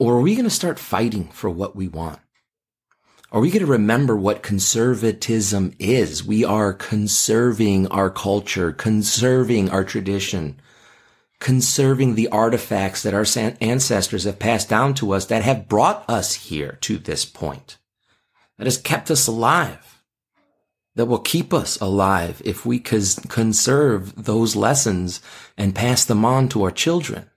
Or are we going to start fighting for what we want? Are we going to remember what conservatism is? We are conserving our culture, conserving our tradition, conserving the artifacts that our ancestors have passed down to us that have brought us here to this point, that has kept us alive, that will keep us alive if we conserve those lessons and pass them on to our children.